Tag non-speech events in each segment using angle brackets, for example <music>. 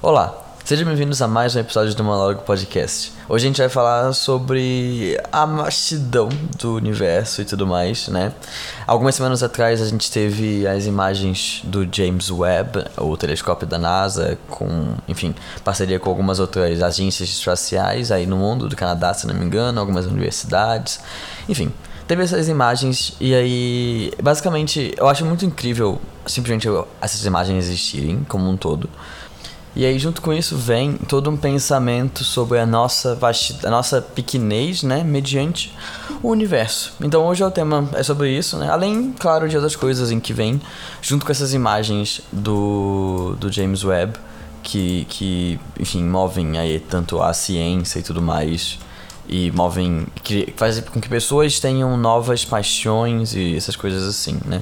Olá, sejam bem-vindos a mais um episódio do Monólogo Podcast. Hoje a gente vai falar sobre a vastidão do universo e tudo mais, né? Algumas semanas atrás a gente teve as imagens do James Webb, o telescópio da NASA, com, enfim, parceria com algumas outras agências espaciais aí no mundo, do Canadá, se não me engano, algumas universidades, enfim. Teve essas imagens e aí, basicamente, eu acho muito incrível simplesmente essas imagens existirem como um todo. E aí, junto com isso, vem todo um pensamento sobre a nossa vastidão, a nossa pequenez, né, mediante o universo. Então, hoje o tema é sobre isso, né? Além, claro, de outras coisas em que vem, junto com essas imagens do, do James Webb, que, que, enfim, movem aí tanto a ciência e tudo mais, e movem, que fazem com que pessoas tenham novas paixões e essas coisas assim, né?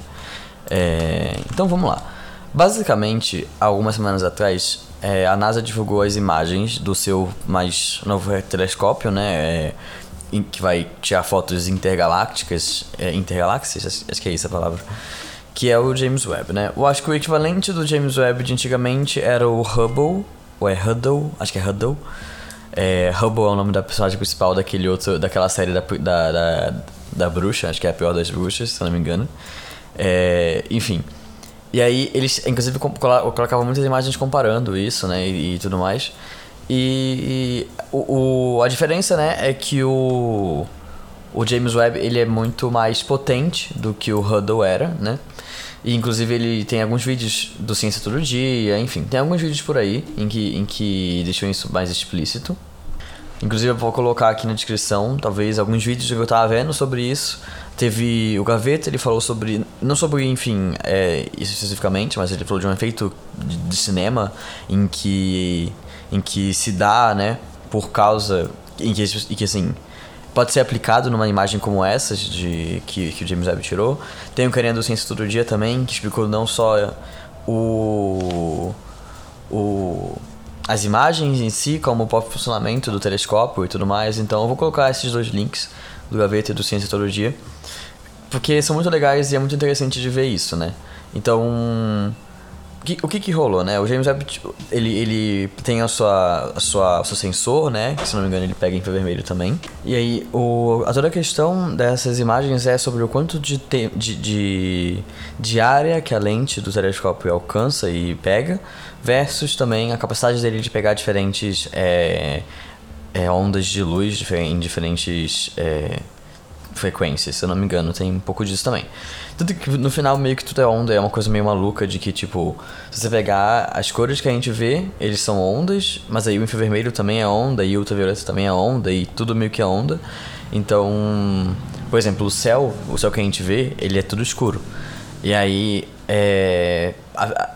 É, então, vamos lá. Basicamente, algumas semanas atrás, é, a NASA divulgou as imagens do seu mais novo telescópio, né? É, que vai tirar fotos intergalácticas, é, intergaláxias, acho que é isso a palavra, que é o James Webb, né? Eu acho que o equivalente do James Webb de antigamente era o Hubble, ou é Hubble, acho que é Hubble. É, Hubble é o nome da personagem principal daquele outro, daquela série da, da, da, da bruxa, acho que é a pior das bruxas, se não me engano. É, enfim, e aí eles, inclusive, colocavam muitas imagens comparando isso, né, e, e tudo mais. E, e o, o, a diferença, né, é que o, o James Webb, ele é muito mais potente do que o Hubble era, né. E, inclusive, ele tem alguns vídeos do Ciência Todo Dia, enfim, tem alguns vídeos por aí em que, em que deixam isso mais explícito. Inclusive, eu vou colocar aqui na descrição, talvez, alguns vídeos que eu tava vendo sobre isso. Teve o Gaveta, ele falou sobre. Não sobre, enfim, é, isso especificamente, mas ele falou de um efeito de, de, cinema em que. em que se dá, né? Por causa. Em que, em que assim. Pode ser aplicado numa imagem como essa de, que, que o James Webb tirou. Tem o carinha do Ciência Todo Dia também, que explicou não só o. o as imagens em si, como o próprio funcionamento do telescópio e tudo mais. Então eu vou colocar esses dois links do Gaveta e do Ciência Todo Dia. Porque são muito legais e é muito interessante de ver isso, né? Então, o que que rolou, né? O James Webb, tipo, ele, ele tem a sua, a sua, o seu sensor, né? Que se não me engano ele pega infravermelho também. E aí, o, a toda a questão dessas imagens é sobre o quanto de, te, de, de, de área que a lente do telescópio alcança e pega, versus também a capacidade dele de pegar diferentes é, é, ondas de luz em diferentes... É, frequências, se eu não me engano, tem um pouco disso também. Tudo que no final meio que tudo é onda, é uma coisa meio maluca de que, tipo, se você pegar as cores que a gente vê, eles são ondas, mas aí o infravermelho também é onda, e o ultravioleta também é onda, e tudo meio que é onda. Então, por exemplo, o céu, o céu que a gente vê, ele é tudo escuro. E aí, é... A, a,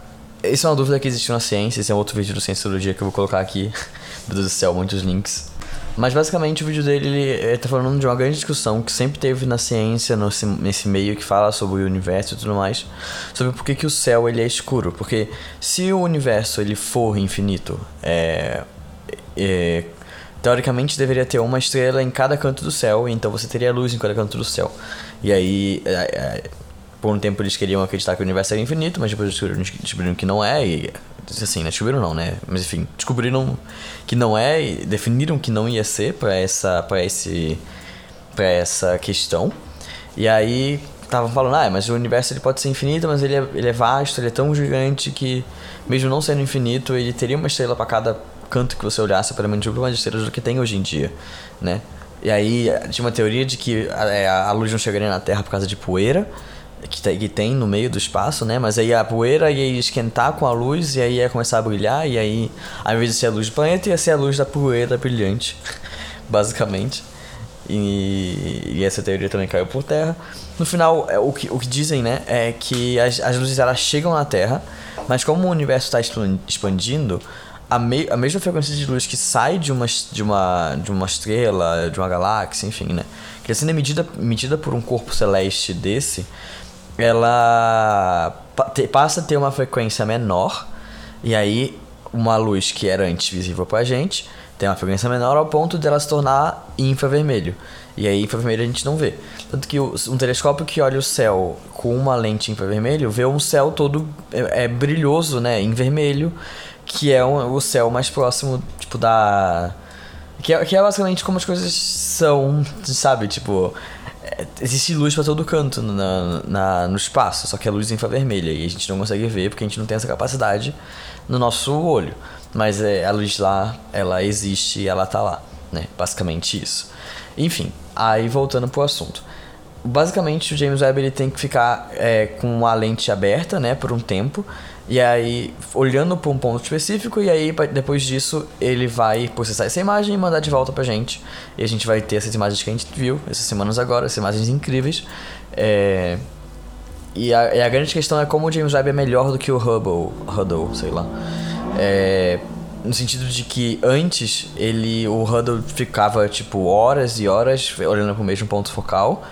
isso é uma dúvida que existe na ciência, esse é outro vídeo do Cienciologia que eu vou colocar aqui. <laughs> Meu Deus do céu, muitos links. Mas basicamente o vídeo dele ele, ele tá falando de uma grande discussão que sempre teve na ciência, nesse, nesse meio que fala sobre o universo e tudo mais, sobre por que, que o céu ele é escuro. Porque se o universo ele for infinito, é, é, teoricamente deveria ter uma estrela em cada canto do céu, então você teria luz em cada canto do céu. E aí, é, é por um tempo eles queriam acreditar que o universo era infinito, mas depois descobriram, que não é, e assim, né? Descobriram não, né? Mas enfim, descobriram que não é e definiram que não ia ser para essa para esse para essa questão. E aí estavam falando, ah, mas o universo ele pode ser infinito, mas ele é, ele é vasto, ele é tão gigante que mesmo não sendo infinito, ele teria uma estrela para cada canto que você olhasse, pelo menos mais estrelas do que tem hoje em dia, né? E aí tinha uma teoria de que a, é, a luz não chegaria na Terra por causa de poeira, que, tem, que tem no meio do espaço, né? Mas aí a poeira ia esquentar com a luz e aí ia começar a brilhar e aí, ao invés de ser a luz do planeta, ia ser a luz da poeira brilhante, <laughs> basicamente. E, e, essa teoria também caiu por terra. No final, é, o que, o que dizem, né, é que as, as luzes elas chegam na Terra, mas como o universo está expandindo, a, a mesma frequência de luz que sai de uma, de, uma, de uma estrela, de uma galáxia, enfim, né, que sendo medida, medida por um corpo celeste desse, ela passa a ter uma frequência menor e aí uma luz que era antes visível para a gente tem uma frequência menor ao ponto dela se tornar infravermelho. E aí infravermelho a gente não vê. Tanto que um telescópio que olha o céu com uma lente infravermelho vê um céu todo é, é brilhoso, né, em vermelho, que é um, o céu mais próximo, tipo, da. Que é, que é basicamente como as coisas são, sabe? Tipo, é, existe luz para todo canto na, na, no espaço, só que a luz é infravermelha e a gente não consegue ver porque a gente não tem essa capacidade no nosso olho. Mas é, a luz lá, ela existe e ela tá lá, né? Basicamente isso. Enfim, aí voltando pro assunto. Basicamente o James Webb ele tem que ficar é, com a lente aberta, né, por um tempo e aí, olhando para um ponto específico, e aí depois disso ele vai processar essa imagem e mandar de volta pra gente. E a gente vai ter essas imagens que a gente viu essas semanas agora, essas imagens incríveis. É... E, a, e a grande questão é como o James Webb é melhor do que o Hubble, Hubble sei lá. É... No sentido de que antes ele o Hubble ficava tipo horas e horas olhando para o mesmo ponto focal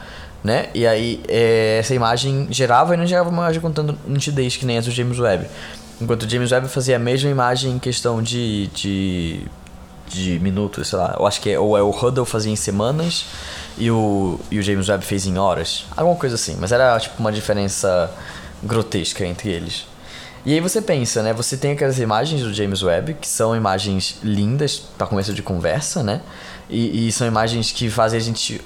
né? E aí é, essa imagem gerava e não gerava uma imagem com tanta nitidez que nem as do James Webb. Enquanto o James Webb fazia a mesma imagem em questão de, de, de minutos, sei lá. Eu acho que é, ou é o Hubble fazia em semanas e o, e o James Webb fez em horas. Alguma coisa assim, mas era tipo uma diferença grotesca entre eles. E aí você pensa, né? Você tem aquelas imagens do James Webb, que são imagens lindas para começo de conversa, né? E, e são imagens que fazem a gente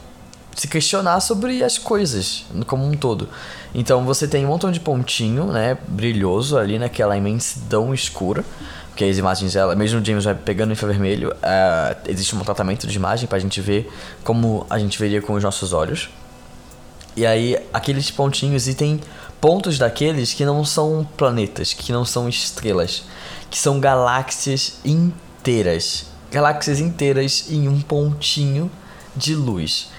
se questionar sobre as coisas como um todo. Então você tem um montão de pontinho, né, brilhoso ali naquela imensidão escura, porque as imagens dela, mesmo o James Webb pegando infravermelho, uh, existe um tratamento de imagem para a gente ver como a gente veria com os nossos olhos. E aí aqueles pontinhos e tem pontos daqueles que não são planetas, que não são estrelas, que são galáxias inteiras, galáxias inteiras em um pontinho de luz.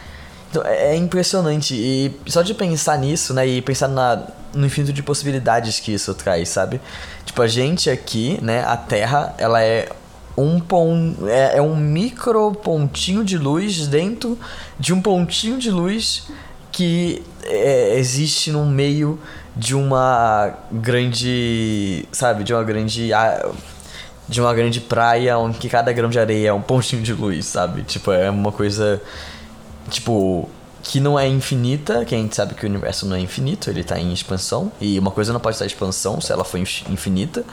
Então, é, é impressionante. E só de pensar nisso, né? E pensar na, no infinito de possibilidades que isso traz, sabe? Tipo, a gente aqui, né? A Terra, ela é um pon é, é um micro pontinho de luz dentro de um pontinho de luz que é, existe no meio de uma grande, sabe, de uma grande de uma grande praia onde cada grão de areia é um pontinho de luz, sabe? Tipo, é uma coisa tipo, que não é infinita, que a gente sabe que o universo não é infinito, ele está em expansão, e uma coisa não pode estar em expansão se ela for infinita.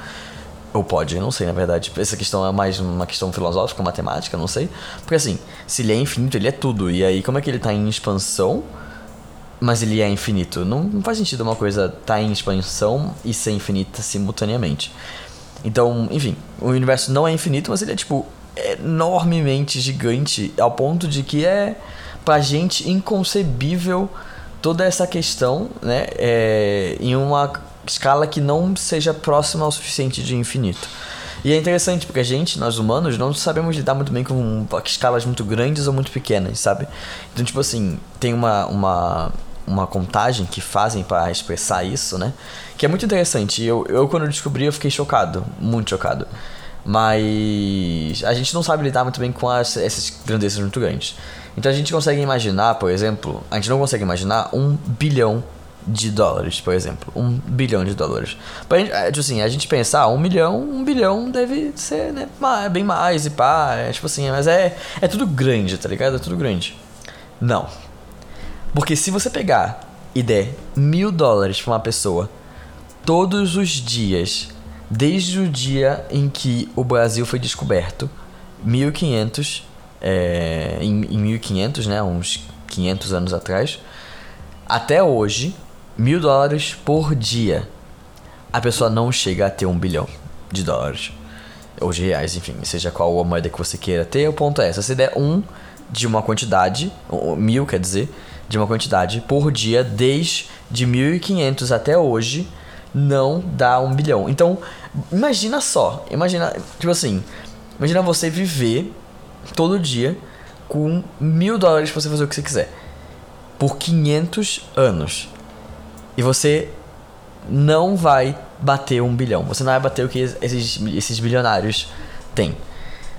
Ou pode, não sei, na verdade. Essa questão é mais uma questão filosófica, matemática, não sei. Porque assim, se ele é infinito, ele é tudo. E aí, como é que ele está em expansão, mas ele é infinito? Não, não faz sentido uma coisa estar tá em expansão e ser infinita simultaneamente. Então, enfim, o universo não é infinito, mas ele é tipo enormemente gigante ao ponto de que é pra gente inconcebível toda essa questão, né, é, em uma escala que não seja próxima ao suficiente de infinito. E é interessante porque a gente, nós humanos, não sabemos lidar muito bem com escalas muito grandes ou muito pequenas, sabe? Então, tipo assim, tem uma, uma, uma contagem que fazem para expressar isso, né? Que é muito interessante. Eu, eu, quando descobri, eu fiquei chocado, muito chocado. Mas a gente não sabe lidar muito bem com as, essas grandezas muito grandes. Então a gente consegue imaginar, por exemplo, a gente não consegue imaginar um bilhão de dólares, por exemplo. Um bilhão de dólares. Pra gente, é, tipo assim, a gente pensar, ah, um milhão, um bilhão deve ser, né, bem mais e pá, é, tipo assim, mas é, é tudo grande, tá ligado? É tudo grande. Não. Porque se você pegar e der mil dólares pra uma pessoa todos os dias, desde o dia em que o Brasil foi descoberto, 1500 é, em, em 1500, né, uns 500 anos atrás, até hoje, mil dólares por dia, a pessoa não chega a ter um bilhão de dólares. Ou de reais, enfim, seja qual a moeda que você queira ter, o ponto é, se você der um de uma quantidade, mil quer dizer, de uma quantidade por dia, desde 1500 até hoje, não dá um bilhão. Então, imagina só, imagina, tipo assim, imagina você viver todo dia com mil dólares pra você fazer o que você quiser. Por 500 anos. E você não vai bater um bilhão. Você não vai bater o que esses, esses bilionários têm.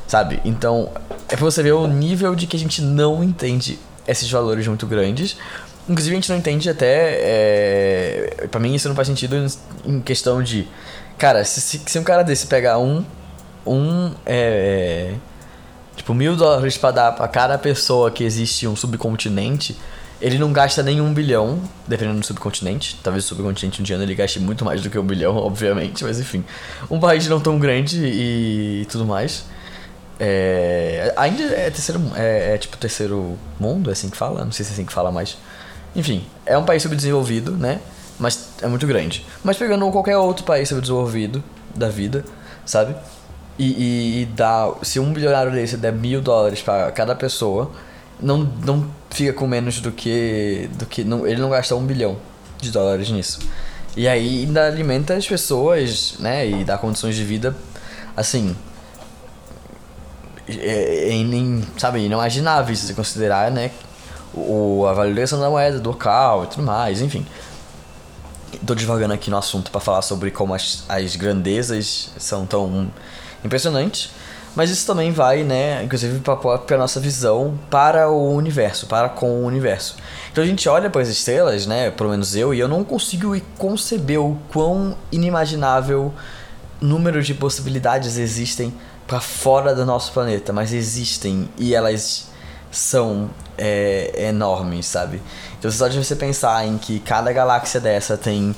Sabe? Então, é pra você ver o nível de que a gente não entende esses valores muito grandes. Inclusive, a gente não entende até. É... Pra mim, isso não faz sentido em questão de. Cara, se, se, um cara desse pegar um. Um. É Tipo, mil dólares pra dar pra cada pessoa que existe um subcontinente, Ele não gasta nem um bilhão, dependendo do subcontinente. Talvez o subcontinente indiano ele gaste muito mais do que um bilhão, <laughs> obviamente, mas enfim. Um país não tão grande e tudo mais. É, ainda é terceiro. É, é, tipo terceiro mundo, é assim que fala? Não sei se é assim que fala mais. Enfim, é um país subdesenvolvido, né? Mas é muito grande. Mas pegando qualquer outro país subdesenvolvido da vida, sabe? E, e, e dá. Se um bilionário desse der mil dólares para cada pessoa, não, não fica com menos do que. do que não, Ele não gasta um bilhão de dólares nisso. E aí ainda alimenta as pessoas, né? E dá condições de vida assim é, é, é, sabe, inimaginável se considerar, né, o, a valorização da moeda, do local e tudo mais, enfim. Tô devagando aqui no assunto para falar sobre como as, as grandezas são tão impressionantes, mas isso também vai, né, inclusive para a nossa visão para o universo, para com o universo. Então a gente olha para as estrelas, né, pelo menos eu, e eu não consigo conceber o quão inimaginável número de possibilidades existem para fora do nosso planeta, mas existem e elas são é, enormes, sabe? Então só de você pensar em que cada galáxia dessa tem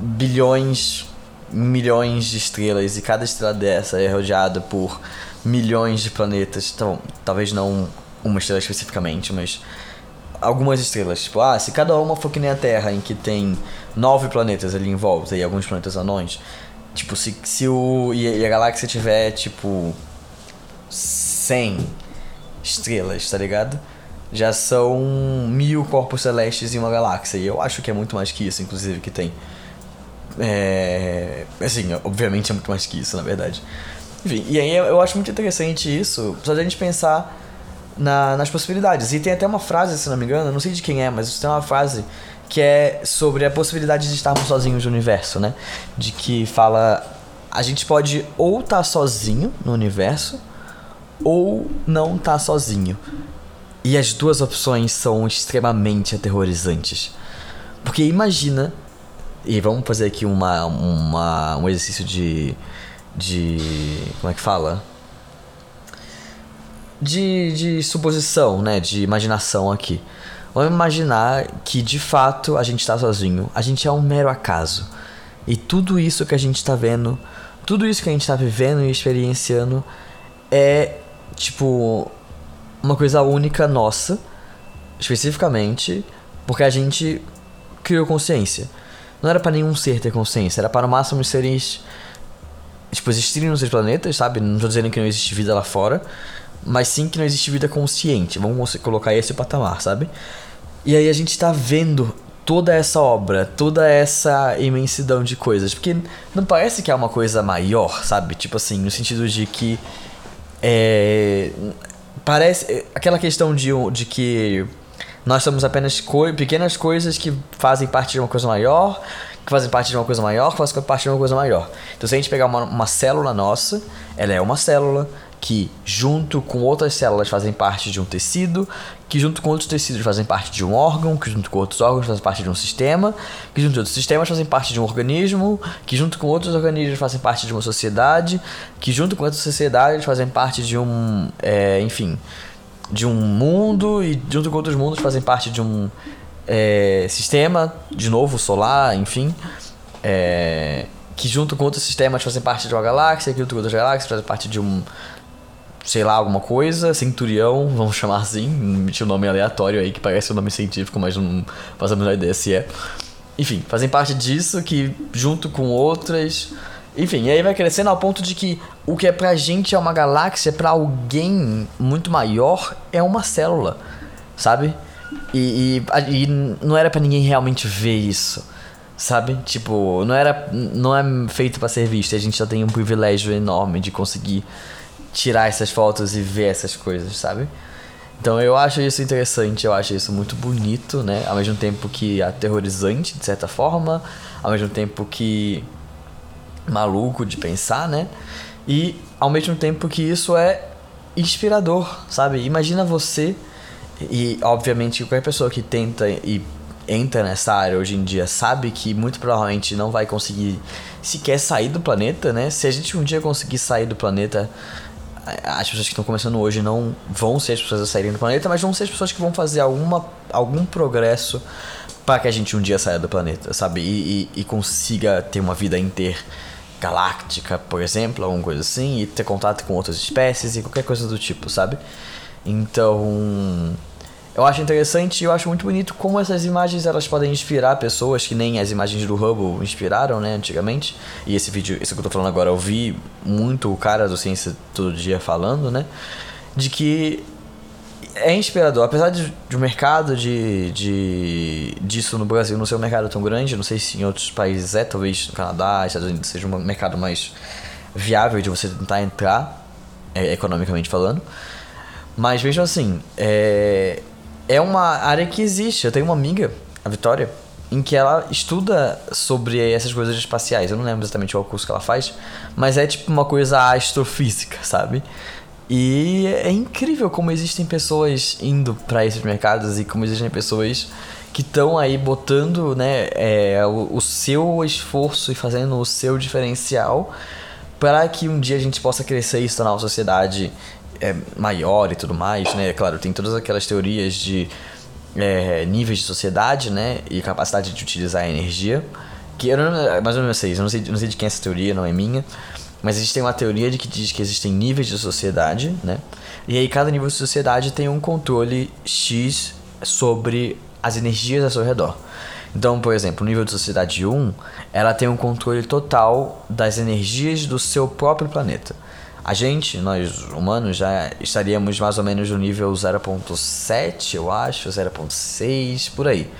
bilhões, milhões de estrelas e cada estrela dessa é rodeada por milhões de planetas, então talvez não uma estrela especificamente, mas algumas estrelas. Tipo, ah, se cada uma for que nem a Terra, em que tem nove planetas ali em volta e alguns planetas anões, Tipo, se, se o. E a galáxia tiver, tipo. 100 estrelas, tá ligado? Já são mil corpos celestes em uma galáxia. E eu acho que é muito mais que isso, inclusive, que tem. É. Assim, obviamente é muito mais que isso, na verdade. Enfim, e aí eu acho muito interessante isso, só de a gente pensar na, nas possibilidades. E tem até uma frase, se não me engano, não sei de quem é, mas tem uma frase que é sobre a possibilidade de estarmos sozinhos no universo, né? De que fala a gente pode ou estar tá sozinho no universo ou não estar tá sozinho. E as duas opções são extremamente aterrorizantes. Porque imagina, e vamos fazer aqui uma, uma um exercício de de como é que fala? De, de suposição, né? De imaginação aqui. Vamos imaginar que de fato a gente está sozinho, a gente é um mero acaso. E tudo isso que a gente está vendo, tudo isso que a gente está vivendo e experienciando é tipo uma coisa única nossa, especificamente porque a gente criou consciência. Não era para nenhum ser ter consciência, era para o máximo os seres tipo existirem nos planetas, sabe? Não tô dizendo que não existe vida lá fora, mas sim que não existe vida consciente. Vamos colocar esse patamar, sabe? E aí a gente tá vendo toda essa obra, toda essa imensidão de coisas. Porque não parece que é uma coisa maior, sabe? Tipo assim, no sentido de que. É. Parece. Aquela questão de, de que nós somos apenas co pequenas coisas que fazem parte de uma coisa maior, que fazem parte de uma coisa maior, que fazem parte de uma coisa maior. Então, se a gente pegar uma, uma célula nossa, ela é uma célula que, junto com outras células, fazem parte de um tecido, que junto com outros tecidos fazem parte de um órgão, que junto com outros órgãos fazem parte de um sistema, que junto com outros sistemas fazem parte de um organismo, que junto com outros organismos fazem parte de uma sociedade, que junto com outras sociedades fazem parte de um, é, enfim, de um mundo e junto com outros mundos fazem parte de um é, sistema, de novo solar, enfim, é, que junto com outros sistemas fazem parte de uma galáxia, que junto com outras galáxias fazem parte de um sei lá, alguma coisa, centurião, <laughs> vamos chamar assim, meti um nome aleatório aí que parece um nome científico, mas não fazemos a ideia se é. Enfim, fazem parte disso que junto com outras, enfim, e aí vai crescendo ao ponto de que o que é pra gente é uma galáxia, para alguém muito maior é uma célula, sabe? E, e, e não era para ninguém realmente ver isso, sabe? Tipo, não era, não é feito para ser visto. A gente já tem um privilégio enorme de conseguir tirar essas fotos e ver essas coisas, sabe? Então eu acho isso interessante, eu acho isso muito bonito, né? Ao mesmo tempo que aterrorizante, de certa forma, ao mesmo tempo que maluco de pensar, né? E ao mesmo tempo que isso é inspirador, sabe? Imagina você e obviamente qualquer pessoa que tenta e entra nessa área hoje em dia sabe que muito provavelmente não vai conseguir sequer sair do planeta, né? Se a gente um dia conseguir sair do planeta, as pessoas que estão começando hoje não vão ser as pessoas a saírem do planeta, mas vão ser as pessoas que vão fazer alguma algum progresso para que a gente um dia saia do planeta, sabe? E, e, e consiga ter uma vida intergaláctica, por exemplo, alguma coisa assim, e ter contato com outras espécies e qualquer coisa do tipo, sabe? Então, eu acho interessante e eu acho muito bonito como essas imagens elas podem inspirar pessoas que nem as imagens do Hubble inspiraram, né, antigamente. E esse vídeo, isso que eu tô falando agora, eu vi muito o cara do Ciência Todo Dia falando, né, de que é inspirador. Apesar de, de o mercado de, de, disso no Brasil não ser um mercado tão grande, não sei se em outros países é, talvez no Canadá, Estados Unidos seja um mercado mais viável de você tentar entrar, é, economicamente falando. Mas mesmo assim, é, é uma área que existe. Eu tenho uma amiga, a Vitória, em que ela estuda sobre essas coisas espaciais. Eu não lembro exatamente qual curso que ela faz, mas é tipo uma coisa astrofísica, sabe? E é incrível como existem pessoas indo para esses mercados e como existem pessoas que estão aí botando né, é, o, o seu esforço e fazendo o seu diferencial para que um dia a gente possa crescer e se tornar uma sociedade é, maior e tudo mais, né? Claro, tem todas aquelas teorias de é, níveis de sociedade, né? E capacidade de utilizar a energia. Que eu não, mais ou menos sei, eu não sei, não sei de quem é essa teoria, não é minha. Mas existe uma teoria de que diz que existem níveis de sociedade, né? E aí cada nível de sociedade tem um controle X sobre as energias ao seu redor. Então, por exemplo, o nível de sociedade 1, ela tem um controle total das energias do seu próprio planeta. A gente, nós humanos, já estaríamos mais ou menos no nível 0.7, eu acho, 0.6, por aí.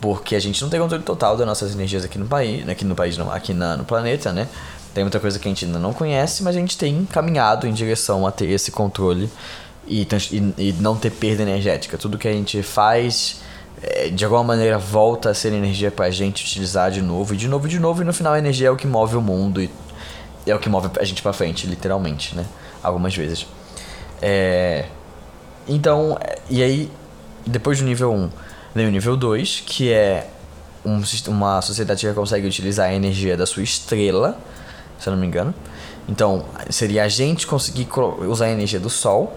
Porque a gente não tem controle total das nossas energias aqui no país, aqui no país não, aqui na, no planeta, né? Tem muita coisa que a gente ainda não conhece, mas a gente tem caminhado em direção a ter esse controle e, e, e não ter perda energética. Tudo que a gente faz, é, de alguma maneira, volta a ser energia para a gente utilizar de novo, e de novo, e de novo, e no final a energia é o que move o mundo e é o que move a gente para frente, literalmente, né? Algumas vezes. É... Então, e aí, depois do nível 1, vem o nível 2, que é um, uma sociedade que consegue utilizar a energia da sua estrela, se eu não me engano. Então, seria a gente conseguir usar a energia do Sol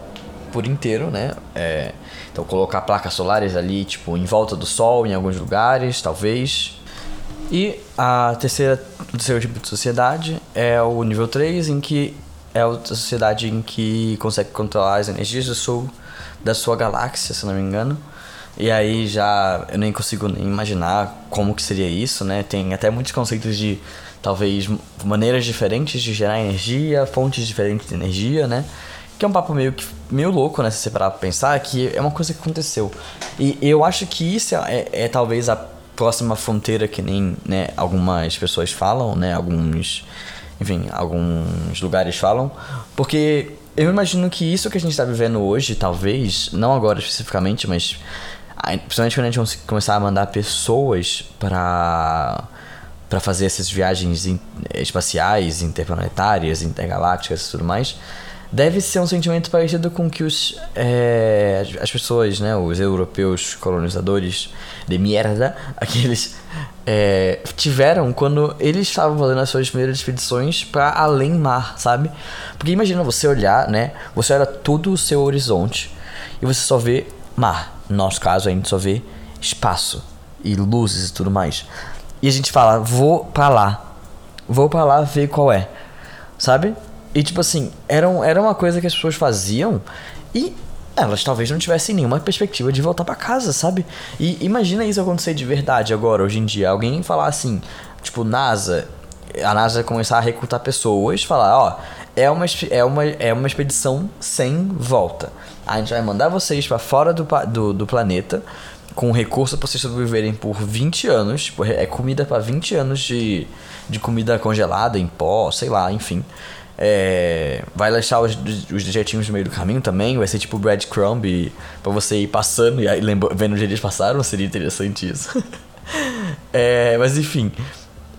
por inteiro, né? É, então, colocar placas solares ali, tipo, em volta do Sol, em alguns lugares, talvez. E a terceira, o terceiro tipo de sociedade é o nível 3, em que é a sociedade em que consegue controlar as energias do sul da sua galáxia, se não me engano. E aí já eu nem consigo nem imaginar como que seria isso, né? Tem até muitos conceitos de talvez maneiras diferentes de gerar energia, fontes diferentes de energia, né? Que é um papo meio, que, meio louco, né? Se você parar pra pensar, que é uma coisa que aconteceu. E eu acho que isso é, é, é talvez a próxima fronteira que nem né, algumas pessoas falam, né? Alguns, enfim, alguns lugares falam, porque eu imagino que isso que a gente está vivendo hoje, talvez, não agora especificamente, mas principalmente quando a gente começar a mandar pessoas para para fazer essas viagens espaciais, interplanetárias, intergalácticas e tudo mais, deve ser um sentimento parecido com que os, é, as pessoas, né, os europeus colonizadores de merda, <laughs> aqueles é, tiveram quando eles estavam fazendo as suas primeiras expedições para além mar, sabe? Porque imagina você olhar, né, você olha todo o seu horizonte e você só vê mar. No nosso caso, a gente só vê espaço e luzes e tudo mais. E a gente fala, vou para lá, vou para lá ver qual é, sabe? E tipo assim, era, um, era uma coisa que as pessoas faziam e elas talvez não tivessem nenhuma perspectiva de voltar para casa, sabe? E imagina isso acontecer de verdade agora, hoje em dia. Alguém falar assim, tipo, NASA, a NASA começar a recrutar pessoas, falar, ó, é uma, é uma, é uma expedição sem volta. A gente vai mandar vocês para fora do, do, do planeta com recurso para vocês sobreviverem por 20 anos. Tipo, é comida para 20 anos de, de comida congelada em pó, sei lá, enfim. É, vai deixar os, os jetinhos no meio do caminho também. Vai ser tipo breadcrumb pra você ir passando e aí lembra, vendo onde eles passaram. Seria interessante isso. <laughs> é, mas enfim.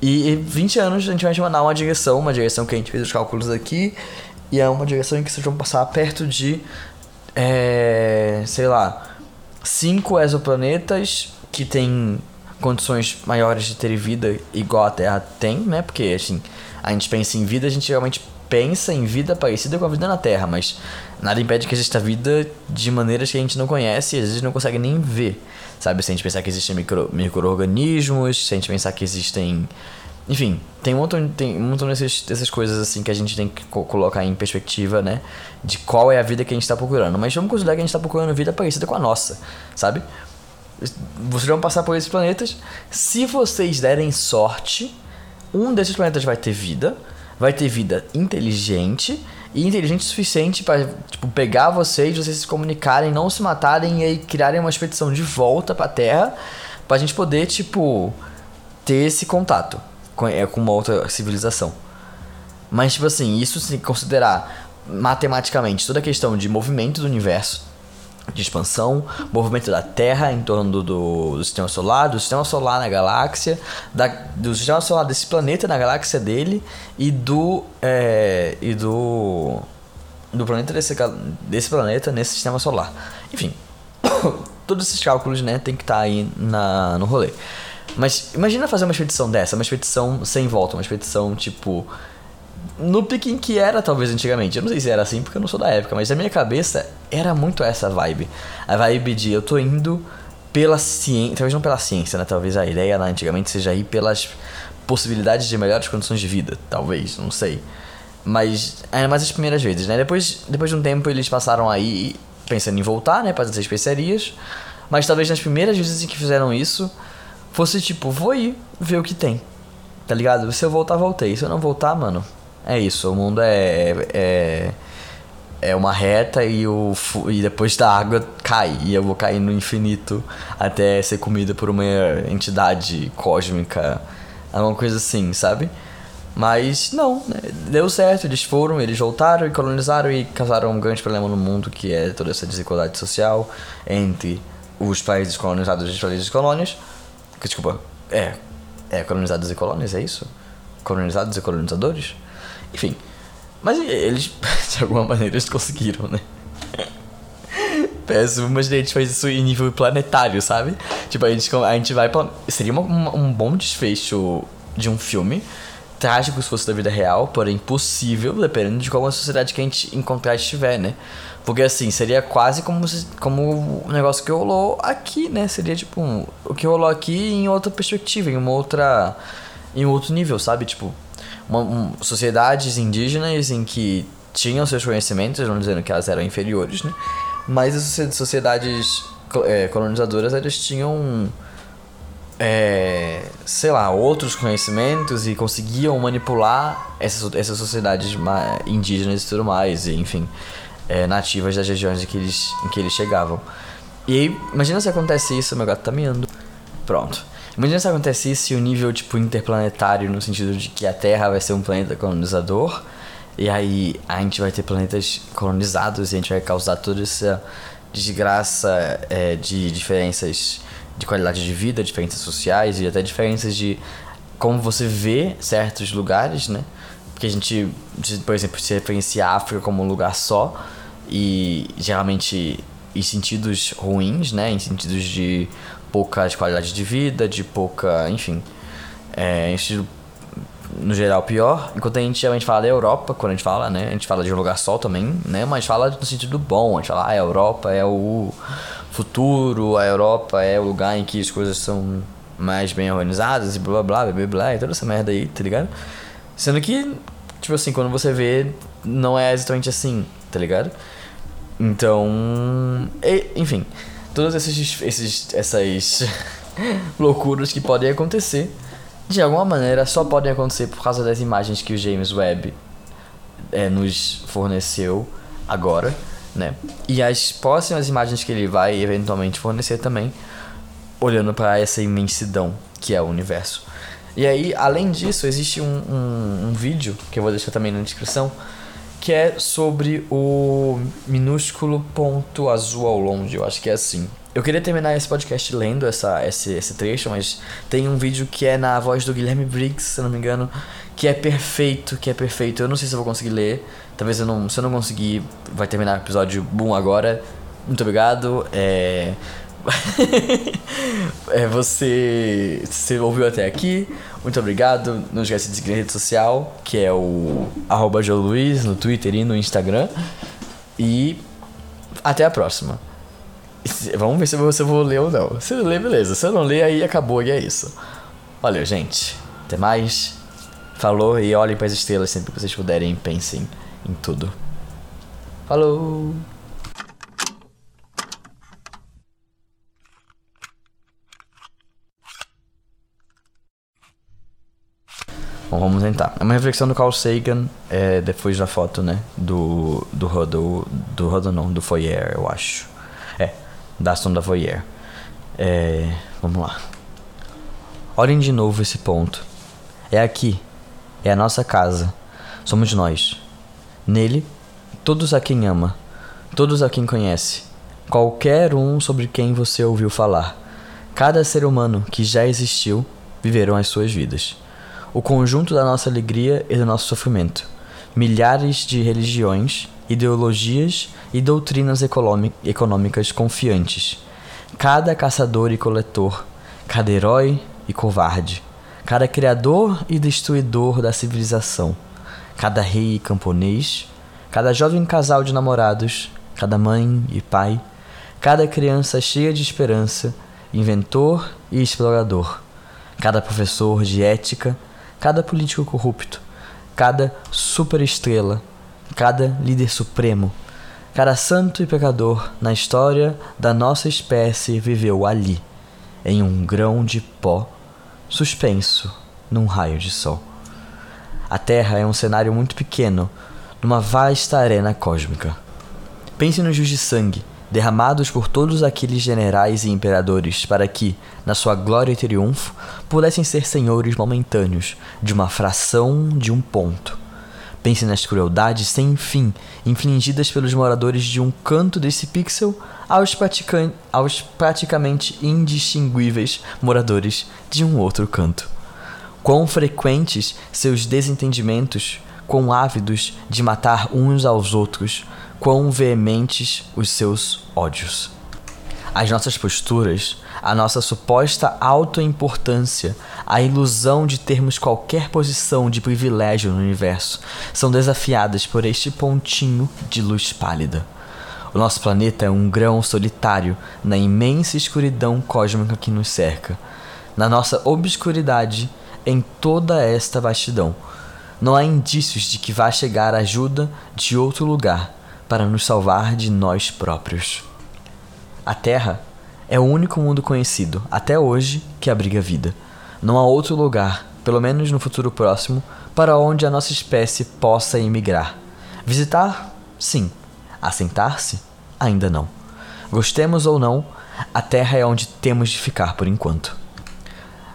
E, 20 anos a gente vai mandar uma direção, uma direção que a gente fez os cálculos aqui. E é uma direção em que vocês vão passar perto de. É, sei lá. Cinco exoplanetas que tem condições maiores de ter vida igual a Terra tem, né? Porque assim, a gente pensa em vida, a gente geralmente pensa em vida parecida com a vida na Terra, mas nada impede que exista vida de maneiras que a gente não conhece e às vezes não consegue nem ver. Sabe? Se a gente pensar que existem micro, micro-organismos, se a gente pensar que existem. Enfim, tem um montão, tem um montão dessas, dessas coisas assim que a gente tem que co colocar em perspectiva, né? De qual é a vida que a gente está procurando. Mas vamos considerar que a gente está procurando vida parecida com a nossa, sabe? Vocês vão passar por esses planetas. Se vocês derem sorte, um desses planetas vai ter vida, vai ter vida inteligente e inteligente o suficiente para tipo, pegar vocês, vocês se comunicarem, não se matarem e criarem uma expedição de volta para a Terra, para a gente poder tipo ter esse contato com, é, com uma outra civilização. Mas tipo assim, isso se considerar matematicamente toda a questão de movimento do universo, de expansão, movimento da Terra em torno do, do, sistema solar, do sistema solar na galáxia, da, do sistema solar desse planeta na galáxia dele e do é, e do do planeta desse, desse planeta nesse sistema solar. Enfim, <coughs> todos esses cálculos, né, tem que estar tá aí na, no rolê. Mas imagina fazer uma expedição dessa, uma expedição sem volta, uma expedição tipo no pique que era, talvez, antigamente. Eu não sei se era assim, porque eu não sou da época, mas na minha cabeça era muito essa vibe. A vibe de eu tô indo pela ciência, talvez não pela ciência, né? Talvez a ideia lá antigamente seja ir pelas possibilidades de melhores condições de vida, talvez, não sei. Mas ainda mais as primeiras vezes, né? Depois, depois de um tempo eles passaram aí pensando em voltar, né, para as especiarias. Mas talvez nas primeiras vezes em que fizeram isso, fosse tipo, vou ir ver o que tem. Tá ligado? Se eu voltar, voltei. Se eu não voltar, mano, é isso, o mundo é, é, é uma reta e, o, e depois da água cai. E eu vou cair no infinito até ser comido por uma entidade cósmica, alguma coisa assim, sabe? Mas não, né? deu certo, eles foram, eles voltaram e colonizaram e causaram um grande problema no mundo que é toda essa desigualdade social entre os países colonizados e os países colônias. Desculpa, é, é colonizados e colônias, é isso? Colonizados e colonizadores? Enfim. Mas eles, <laughs> de alguma maneira, eles conseguiram, né? <laughs> Péssimo, mas a gente faz isso em nível planetário, sabe? Tipo, a gente, a gente vai. Seria uma, um bom desfecho de um filme. Trágico se fosse da vida real, porém possível, dependendo de como a sociedade que a gente encontrar estiver, né? Porque assim, seria quase como, como o negócio que rolou aqui, né? Seria tipo um, o que rolou aqui em outra perspectiva, em uma outra. em outro nível, sabe? Tipo, uma, um, sociedades indígenas em que tinham seus conhecimentos, não dizendo que elas eram inferiores, né? Mas as sociedades é, colonizadoras, elas tinham, é, sei lá, outros conhecimentos e conseguiam manipular essas, essas sociedades indígenas e tudo mais, e, enfim, é, nativas das regiões em que, eles, em que eles chegavam. E aí, imagina se acontece isso, meu gato tá miando. Pronto. Imagina se acontecesse o nível, tipo, interplanetário, no sentido de que a Terra vai ser um planeta colonizador, e aí a gente vai ter planetas colonizados e a gente vai causar toda essa desgraça é, de diferenças de qualidade de vida, diferenças sociais e até diferenças de como você vê certos lugares, né? Porque a gente, por exemplo, se referencia a África como um lugar só e geralmente em sentidos ruins, né? Em sentidos de pouca qualidade de vida, de pouca, enfim, é, no geral pior, enquanto a gente geralmente fala da Europa, quando a gente fala, né, a gente fala de um lugar só também, né, mas fala no sentido bom, a gente fala, ah, a Europa é o futuro, a Europa é o lugar em que as coisas são mais bem organizadas e blá blá blá blá blá, e toda essa merda aí, tá ligado? Sendo que, tipo assim, quando você vê, não é exatamente assim, tá ligado? Então, e, enfim, todas esses, esses, essas <laughs> loucuras que podem acontecer, de alguma maneira só podem acontecer por causa das imagens que o James Webb é, nos forneceu agora, né? E as próximas imagens que ele vai eventualmente fornecer também, olhando para essa imensidão que é o universo. E aí, além disso, existe um, um, um vídeo que eu vou deixar também na descrição que é sobre o minúsculo ponto azul ao longe, eu acho que é assim. Eu queria terminar esse podcast lendo essa, esse, esse trecho, mas tem um vídeo que é na voz do Guilherme Briggs, se não me engano, que é perfeito, que é perfeito. Eu não sei se eu vou conseguir ler, talvez eu não, se eu não conseguir, vai terminar o episódio boom agora. Muito obrigado. É, <laughs> é, você, você ouviu até aqui. Muito obrigado. Não esquece de seguir a rede social, que é o arroba no Twitter e no Instagram. E até a próxima. Vamos ver se você vou ler ou não. Se ler, beleza. Se eu não ler, aí acabou e é isso. Valeu, gente. Até mais. Falou e olhem para as estrelas sempre que vocês puderem. Pensem em tudo. Falou! Bom, vamos tentar. É uma reflexão do Carl Sagan, é, depois da foto, né? Do. Do Rodel. Do Rodel não, do Foyer, eu acho. É, da Aston da Foyer. É, vamos lá. Olhem de novo esse ponto. É aqui. É a nossa casa. Somos nós. Nele, todos a quem ama. Todos a quem conhece. Qualquer um sobre quem você ouviu falar. Cada ser humano que já existiu viverão as suas vidas o conjunto da nossa alegria e do nosso sofrimento. Milhares de religiões, ideologias e doutrinas econômicas confiantes. Cada caçador e coletor, cada herói e covarde, cada criador e destruidor da civilização, cada rei e camponês, cada jovem casal de namorados, cada mãe e pai, cada criança cheia de esperança, inventor e explorador, cada professor de ética cada político corrupto, cada superestrela, cada líder supremo, cada santo e pecador na história da nossa espécie viveu ali, em um grão de pó, suspenso num raio de sol. A Terra é um cenário muito pequeno, numa vasta arena cósmica. Pense nos rios de sangue derramados por todos aqueles generais e imperadores, para que, na sua glória e triunfo, pudessem ser senhores momentâneos de uma fração de um ponto. Pense nas crueldades sem fim infligidas pelos moradores de um canto desse pixel aos, aos praticamente indistinguíveis moradores de um outro canto. Quão frequentes seus desentendimentos, quão ávidos de matar uns aos outros, quão veementes os seus ódios. As nossas posturas, a nossa suposta autoimportância, a ilusão de termos qualquer posição de privilégio no universo são desafiadas por este pontinho de luz pálida. O nosso planeta é um grão solitário na imensa escuridão cósmica que nos cerca. Na nossa obscuridade, em toda esta vastidão, não há indícios de que vá chegar ajuda de outro lugar para nos salvar de nós próprios. A Terra é o único mundo conhecido, até hoje, que abriga vida. Não há outro lugar, pelo menos no futuro próximo, para onde a nossa espécie possa emigrar. Visitar? Sim. Assentar-se? Ainda não. Gostemos ou não, a Terra é onde temos de ficar por enquanto.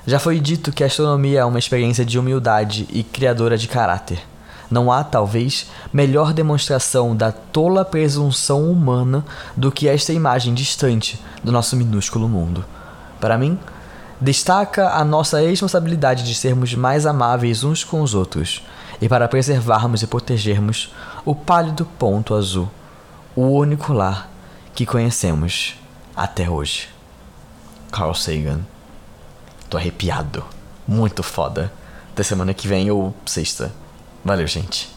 Já foi dito que a astronomia é uma experiência de humildade e criadora de caráter. Não há, talvez, melhor demonstração da tola presunção humana do que esta imagem distante do nosso minúsculo mundo. Para mim, destaca a nossa responsabilidade de sermos mais amáveis uns com os outros e para preservarmos e protegermos o pálido ponto azul, o único lar que conhecemos até hoje. Carl Sagan. Tô arrepiado. Muito foda. Até semana que vem ou sexta. Valeu, gente.